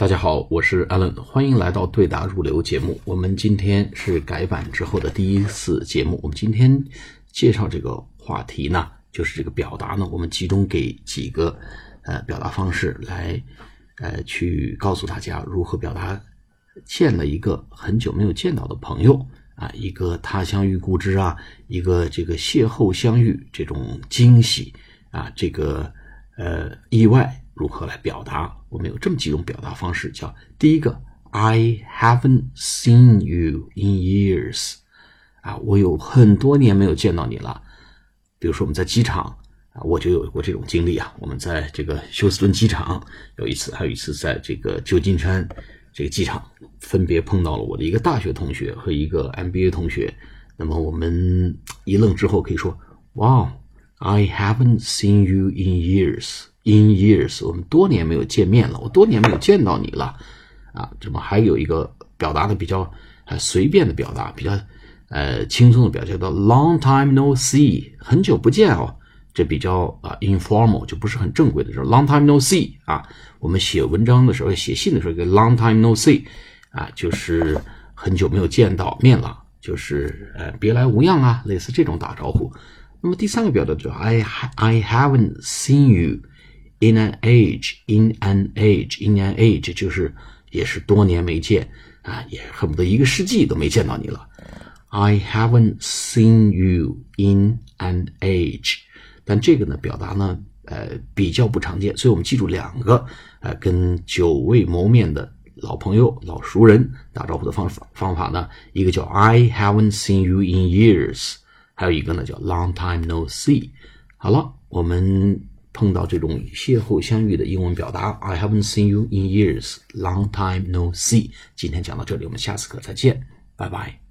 大家好，我是 Allen，欢迎来到对答入流节目。我们今天是改版之后的第一次节目。我们今天介绍这个话题呢，就是这个表达呢，我们集中给几个呃表达方式来呃去告诉大家如何表达见了一个很久没有见到的朋友啊，一个他乡遇故知啊，一个这个邂逅相遇这种惊喜啊，这个呃意外。如何来表达？我们有这么几种表达方式，叫第一个，I haven't seen you in years，啊，我有很多年没有见到你了。比如说我们在机场啊，我就有过这种经历啊。我们在这个休斯顿机场有一次，还有一次在这个旧金山这个机场，分别碰到了我的一个大学同学和一个 MBA 同学。那么我们一愣之后可以说，哇，I haven't seen you in years。In years，我们多年没有见面了，我多年没有见到你了，啊，这么还有一个表达的比较呃随便的表达，比较呃轻松的表达，叫 long time no see，很久不见哦，这比较啊 informal，就不是很正规的，就是 long time no see 啊，我们写文章的时候，写信的时候，一个 long time no see 啊，就是很久没有见到面了，就是呃别来无恙啊，类似这种打招呼。那么第三个表达就 I I haven't seen you。In an age, in an age, in an age，就是也是多年没见啊，也恨不得一个世纪都没见到你了。I haven't seen you in an age，但这个呢，表达呢，呃，比较不常见，所以我们记住两个，呃，跟久未谋面的老朋友、老熟人打招呼的方法方法呢，一个叫 I haven't seen you in years，还有一个呢叫 Long time no see。好了，我们。碰到这种邂逅相遇的英文表达，I haven't seen you in years, long time no see。今天讲到这里，我们下次课再见，拜拜。